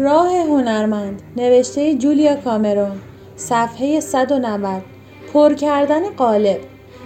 راه هنرمند نوشته جولیا کامرون صفحه 190 پر کردن قالب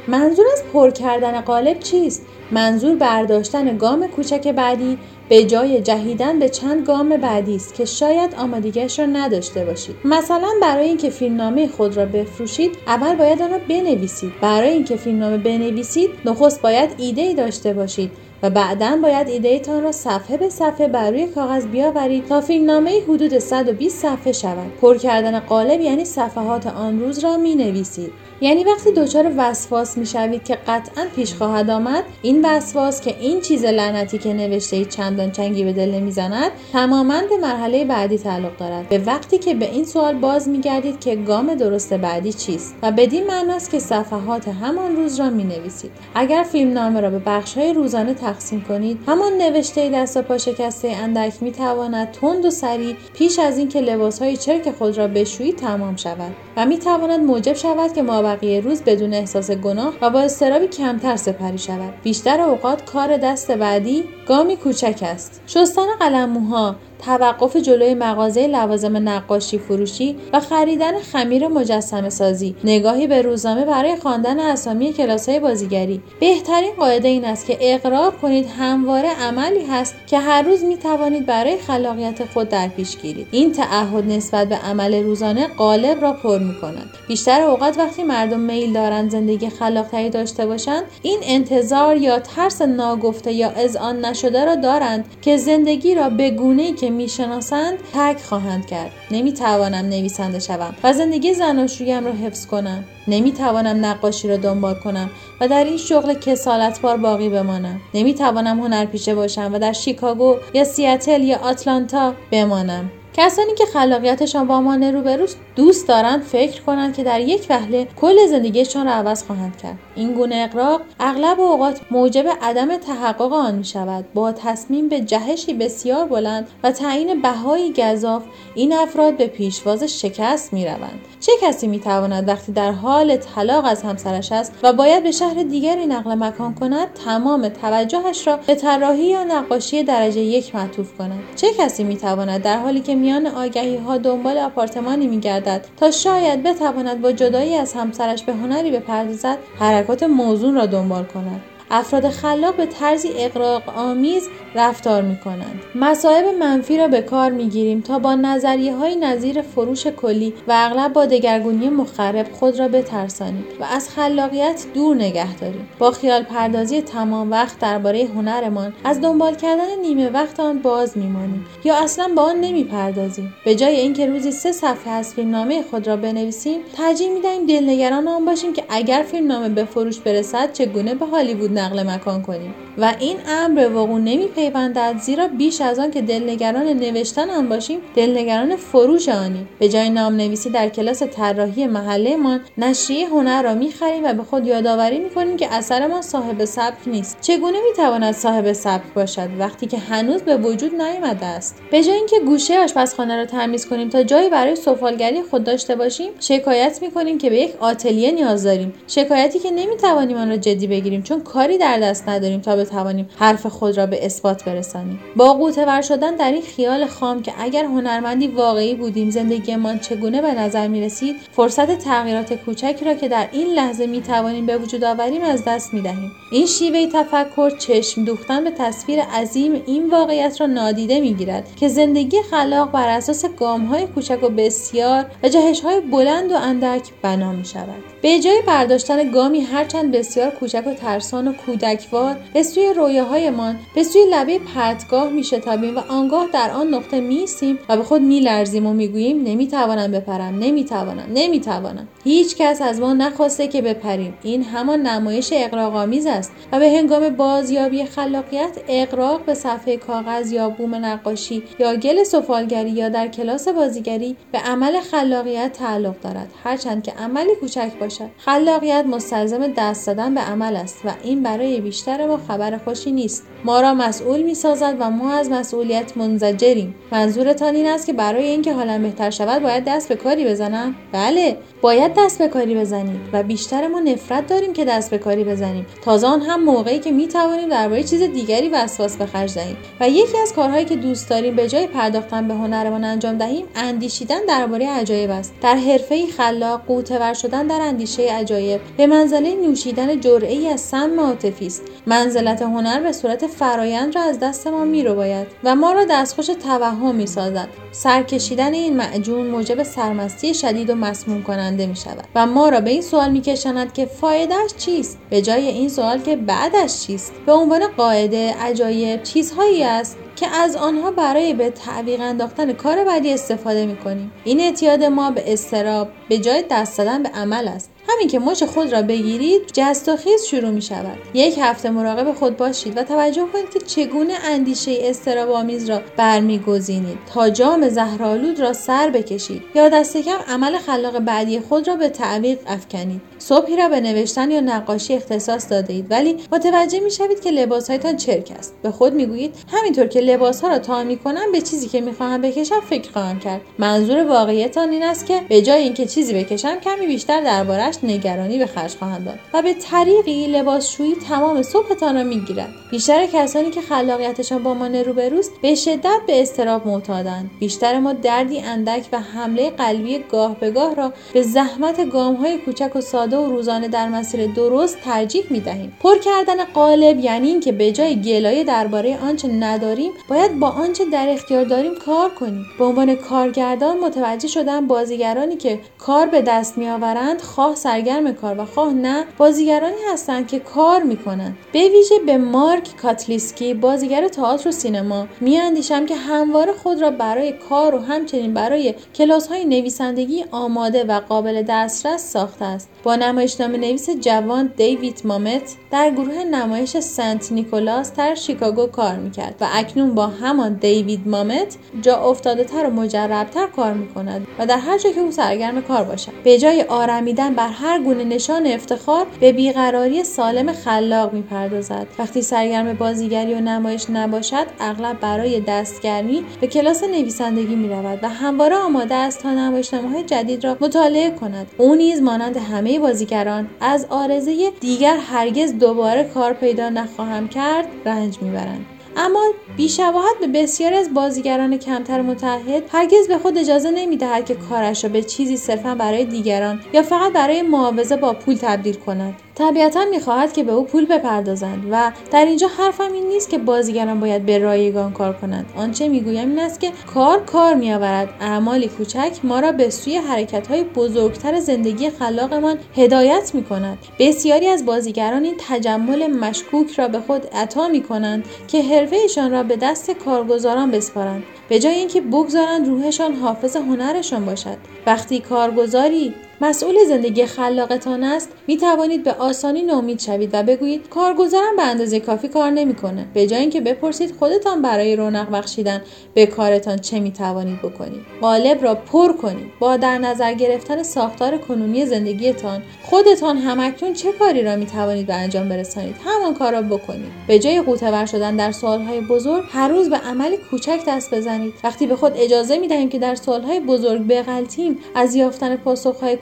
منظور از پر کردن قالب چیست؟ منظور برداشتن گام کوچک بعدی به جای جهیدن به چند گام بعدی است که شاید آمادگیش را نداشته باشید. مثلا برای اینکه فیلمنامه خود را بفروشید اول باید آن را بنویسید. برای اینکه فیلمنامه بنویسید نخست باید ایده ای داشته باشید و بعدا باید ایده تان را صفحه به صفحه بر روی کاغذ بیاورید تا فیلمنامه حدود 120 صفحه شود. پر کردن قالب یعنی صفحات آن روز را می نویسید یعنی وقتی دچار وسواس می‌شوید که قطعا پیش خواهد آمد این وسواس که این چیز لعنتی که نوشته اید چندان چنگی به دل نمی‌زند تماما به مرحله بعدی تعلق دارد. به وقتی که به این سوال باز میگردید که گام درست بعدی چیست و بدین معناست که صفحات همان روز را می نویسید اگر فیلمنامه را به بخش های روزانه تقسیم کنید همان نوشته دست و پا شکسته اندک می تواند تند و سریع پیش از اینکه لباس های چرک خود را بشویید تمام شود و می تواند موجب شود که ما بقیه روز بدون احساس گناه و با استرابی کمتر سپری شود. بیشتر اوقات کار دست بعدی گامی کوچک است. شستن قلموها توقف جلوی مغازه لوازم نقاشی فروشی و خریدن خمیر مجسمه سازی نگاهی به روزنامه برای خواندن اسامی های بازیگری. بهترین قاعده این است که اقرار کنید همواره عملی هست که هر روز می توانید برای خلاقیت خود در پیش گیرید. این تعهد نسبت به عمل روزانه قالب را پر می کند بیشتر اوقات وقتی مردم میل دارند زندگی خلاقتری داشته باشند این انتظار یا ترس ناگفته یا اذعان نشده را دارند که زندگی را به گونه که می‌شناسند ترک خواهند کرد. نمی‌توانم نویسنده شوم و زندگی زناشویم را حفظ کنم. نمی‌توانم نقاشی را دنبال کنم و در این شغل کسالتبار باقی بمانم. نمی‌توانم هنرپیشه باشم و در شیکاگو یا سیاتل یا آتلانتا بمانم. کسانی که خلاقیتشان با ما روبروست دوست دارند فکر کنند که در یک وهله کل زندگیشان را عوض خواهند کرد. این گونه اقراق اغلب اوقات موجب عدم تحقق آن می شود با تصمیم به جهشی بسیار بلند و تعیین بهایی گذاف این افراد به پیشواز شکست می روند چه کسی می تواند وقتی در حال طلاق از همسرش است و باید به شهر دیگری نقل مکان کند تمام توجهش را به طراحی یا نقاشی درجه یک معطوف کند؟ چه کسی می تواند در حالی که میان آگهی ها دنبال آپارتمانی می گردد تا شاید بتواند با جدایی از همسرش به هنری بپردازد حرکات موزون را دنبال کند. افراد خلاق به طرزی اقراق آمیز رفتار می کنند. مصائب منفی را به کار می گیریم تا با نظریه های نظیر فروش کلی و اغلب با دگرگونی مخرب خود را بترسانیم و از خلاقیت دور نگه داریم. با خیال پردازی تمام وقت درباره هنرمان از دنبال کردن نیمه وقت آن باز میمانیم یا اصلا با آن نمی پردازیم. به جای اینکه روزی سه صفحه از فیلمنامه خود را بنویسیم ترجیح می دهیم دلنگران آن باشیم که اگر فیلمنامه به فروش برسد چگونه به هالیوود نقل مکان کنیم. و این امر وقوع نمیپیوندد زیرا بیش از آن که دلنگران نوشتن آن باشیم دلنگران فروش آنیم به جای نام نویسی در کلاس طراحی محلهمان نشریه هنر را می‌خریم و به خود یادآوری می‌کنیم که اثرمان صاحب سبک نیست. چگونه می‌تواند صاحب سبک باشد وقتی که هنوز به وجود نیامده است؟ به جای اینکه گوشه آشپزخانه را تمیز کنیم تا جایی برای سفالگری خود داشته باشیم شکایت می‌کنیم که به یک آتلیه نیاز داریم. شکایتی که نمی‌توانیم آن را جدی بگیریم چون کاری در دست نداریم تا بتوانیم حرف خود را به اثبات برسانیم. با قوتور شدن در این خیال خام که اگر هنرمندی واقعی بودیم زندگیمان چگونه به نظر می رسید فرصت تغییرات کوچکی را که در این لحظه می توانیم به وجود آوریم از دست می دهیم این شیوه تفکر چشم دوختن به تصویر عظیم این واقعیت را نادیده می گیرد که زندگی خلاق بر اساس گام های کوچک و بسیار و جهش های بلند و اندک بنا می شود به جای برداشتن گامی هرچند بسیار کوچک و ترسان و کودکوار به سوی رویاهایمان به سوی لبه پرتگاه میشتابیم و آنگاه در آن نقطه میسیم و به خود میلرزیم و می‌گوییم نمی‌توانم بپرم نمی‌توانم نمی‌توانم. هیچ کس از ما نخواسته که بپریم. این همان نمایش اقراقآمیز است و به هنگام بازیابی خلاقیت اقراق به صفحه کاغذ یا بوم نقاشی یا گل سفالگری یا در کلاس بازیگری به عمل خلاقیت تعلق دارد. هرچند که عملی کوچک باشد خلاقیت مستلزم دست دادن به عمل است و این برای بیشتر ما خبر خوشی نیست. ما را مسئول می سازد و ما از مسئولیت منزجریم. منظورتان این است که برای اینکه حالم بهتر شود باید دست به کاری بزنم؟ بله باید دست به کاری بزنیم و بیشتر ما نفرت داریم که دست به کاری بزنیم. تازه آن هم موقعی که می توانیم درباره چیز دیگری وسواس به خرج دهیم. و یکی از کارهایی که دوست داریم به جای پرداختن به هنرمان انجام دهیم اندیشیدن درباره عجایب است. در حرفه خلاق قوتور شدن در اندیشه عجایب به منزله نوشیدن جرعه از سم عاطفی است. منزلت هنر به صورت فرایند را از دست ما باید و ما را دستخوش توهم می‌سازد. سرکشیدن این معجون موجب سرمستی شدید و مسموم کننده می شود و ما را به این سوال می کشاند که فایدهش چیست؟ به جای این سوال که بعدش چیست؟ به عنوان قاعده عجایب چیزهایی است که از آنها برای به تعویق انداختن کار بعدی استفاده می کنیم این اعتیاد ما به استراب به جای دست دادن به عمل است. همین که مچ خود را بگیرید جست و خیز شروع می شود یک هفته مراقب خود باشید و توجه کنید که چگونه اندیشه استرابآمیز را برمیگزینید. تا جام زهرآلود را سر بکشید. یا دست کم عمل خلاق بعدی خود را به تعویق افکنید. صبحی را به نوشتن یا نقاشی اختصاص داده اید ولی متوجه می شوید که لباسهایتان چرک است. به خود می‌گویید همینطور که لباسها را تا می‌کنم به چیزی که می‌خواهم بکشم فکر خواهم کرد. منظور واقعیتان این است که به جای اینکه چیزی بکشم کمی بیشتر دربارهش نگرانی به خرج خواهند داد و به طریقی لباسشویی تمام صبحتان را می‌گیرد. بیشتر کسانی که خلاقیتشان با ما روبروست به شدت به استراب معتادند. بیشتر ما دردی اندک و حمله قلبی گاه به گاه را به زحمت گامهای کوچک و ساده و روزانه در مسیر درست ترجیح می دهیم پر کردن قالب یعنی اینکه به جای گلایه درباره آنچه نداریم باید با آنچه در اختیار داریم کار کنیم. به عنوان کارگردان متوجه شدن بازیگرانی که کار به دست میآورند خواه سرگرم کار و خواه نه بازیگرانی هستند که کار می‌کنند. به ویژه به مارک کاتلیسکی بازیگر تئاتر و سینما میاندیشم که همواره خود را برای کار و همچنین برای کلاس های نویسندگی آماده و قابل دسترس ساخته است. با نمایشنامه نویس جوان دیوید مامت در گروه نمایش سنت نیکولاس در شیکاگو کار می‌کرد و اکنون با همان دیوید مامت جا افتاده تر و مجربتر کار می‌کند و در هر جا که او سرگرم کار باشد. به جای آرمیدن بر هر گونه نشان افتخار به بیقراری سالم خلاق می‌پردازد. وقتی سرگرم بازیگری و نمایش نباشد اغلب برای دستگرمی به کلاس نویسندگی می‌رود و همواره آماده است تا نمایشنامه های جدید را مطالعه کند. او نیز مانند همه بازیگران از آرزه دیگر هرگز دوباره کار پیدا نخواهم کرد رنج می‌برند. اما بیشباهت به بسیاری از بازیگران کمتر متحد هرگز به خود اجازه نمی‌دهد که کارش را به چیزی صرفا برای دیگران یا فقط برای معاوضه با پول تبدیل کند. طبیعتا می‌خواهد که به او پول بپردازند و در اینجا حرفم این نیست که بازیگران باید به رایگان کار کنند. آنچه می‌گویم این است که کار کار میآورد. اعمالی کوچک ما را به سوی حرکتهای بزرگتر زندگی خلاقمان هدایت می‌کند. بسیاری از بازیگران این تجمل مشکوک را به خود عطا می‌کنند که حرفهشان را به دست کارگزاران بسپارند. به جای اینکه بگذارند روحشان حافظ هنرشان باشد. وقتی کارگزاری مسئول زندگی خلاقتان است می توانید به آسانی نومید شوید و بگویید کارگزارم به اندازه کافی کار نمی‌کنه. به جای اینکه بپرسید خودتان برای رونق بخشیدن به کارتان چه می توانید بکنید. قالب را پر کنید. با در نظر گرفتن ساختار کنونی زندگیتان خودتان همکنون چه کاری را می توانید به انجام برسانید؟ همان کار را بکنید. به جای قوطه شدن در سوالهای بزرگ هر روز به عملی کوچک دست بزنید. وقتی به خود اجازه می دهیم که در سوالهای بزرگ بغلطیم از یافتن پاسخهای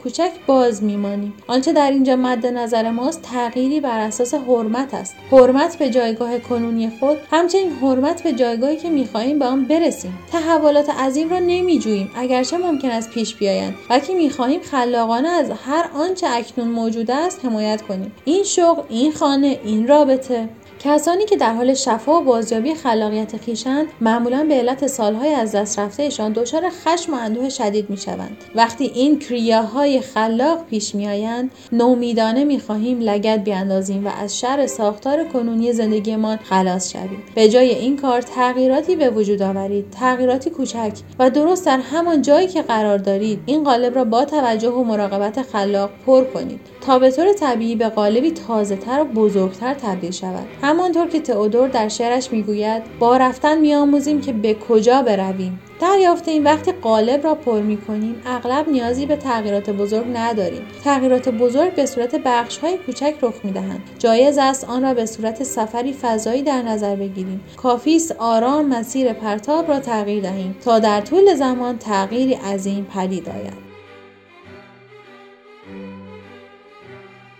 باز میمانیم. آنچه در اینجا مد نظر ماست تغییری بر اساس حرمت است. حرمت به جایگاه کنونی خود همچنین حرمت به جایگاهی که می‌خواهیم به آن برسیم. تحولات عظیم را نمیجوییم. اگرچه ممکن است پیش بیایند بلکه می‌خواهیم خلاقانه از هر آنچه اکنون موجود است حمایت کنیم. این شغل این خانه این رابطه. کسانی که در حال شفا و بازیابی خلاقیت خیشند معمولا به علت سالهای از دست رفتهشان دچار خشم و اندوه شدید می‌شوند. وقتی این کریاهای خلاق پیش میآیند نومیدانه می‌خواهیم لگت بیاندازیم و از شر ساختار کنونی زندگیمان خلاص شویم. به جای این کار تغییراتی به وجود آورید. تغییراتی کوچک و درست در همان جایی که قرار دارید. این قالب را با توجه و مراقبت خلاق پر کنید تا به طور طبیعی به قالبی تازه تر و بزرگتر تبدیل شود. همانطور که تئودور در شعرش می‌گوید با رفتن میآموزیم که به کجا برویم. دریافت این وقتی قالب را پر می کنیم اغلب نیازی به تغییرات بزرگ نداریم. تغییرات بزرگ به صورت بخش های کوچک رخ می دهند جایز است آن را به صورت سفری فضایی در نظر بگیریم. کافی است آرام مسیر پرتاب را تغییر دهیم تا در طول زمان تغییری عظیم پدید آید.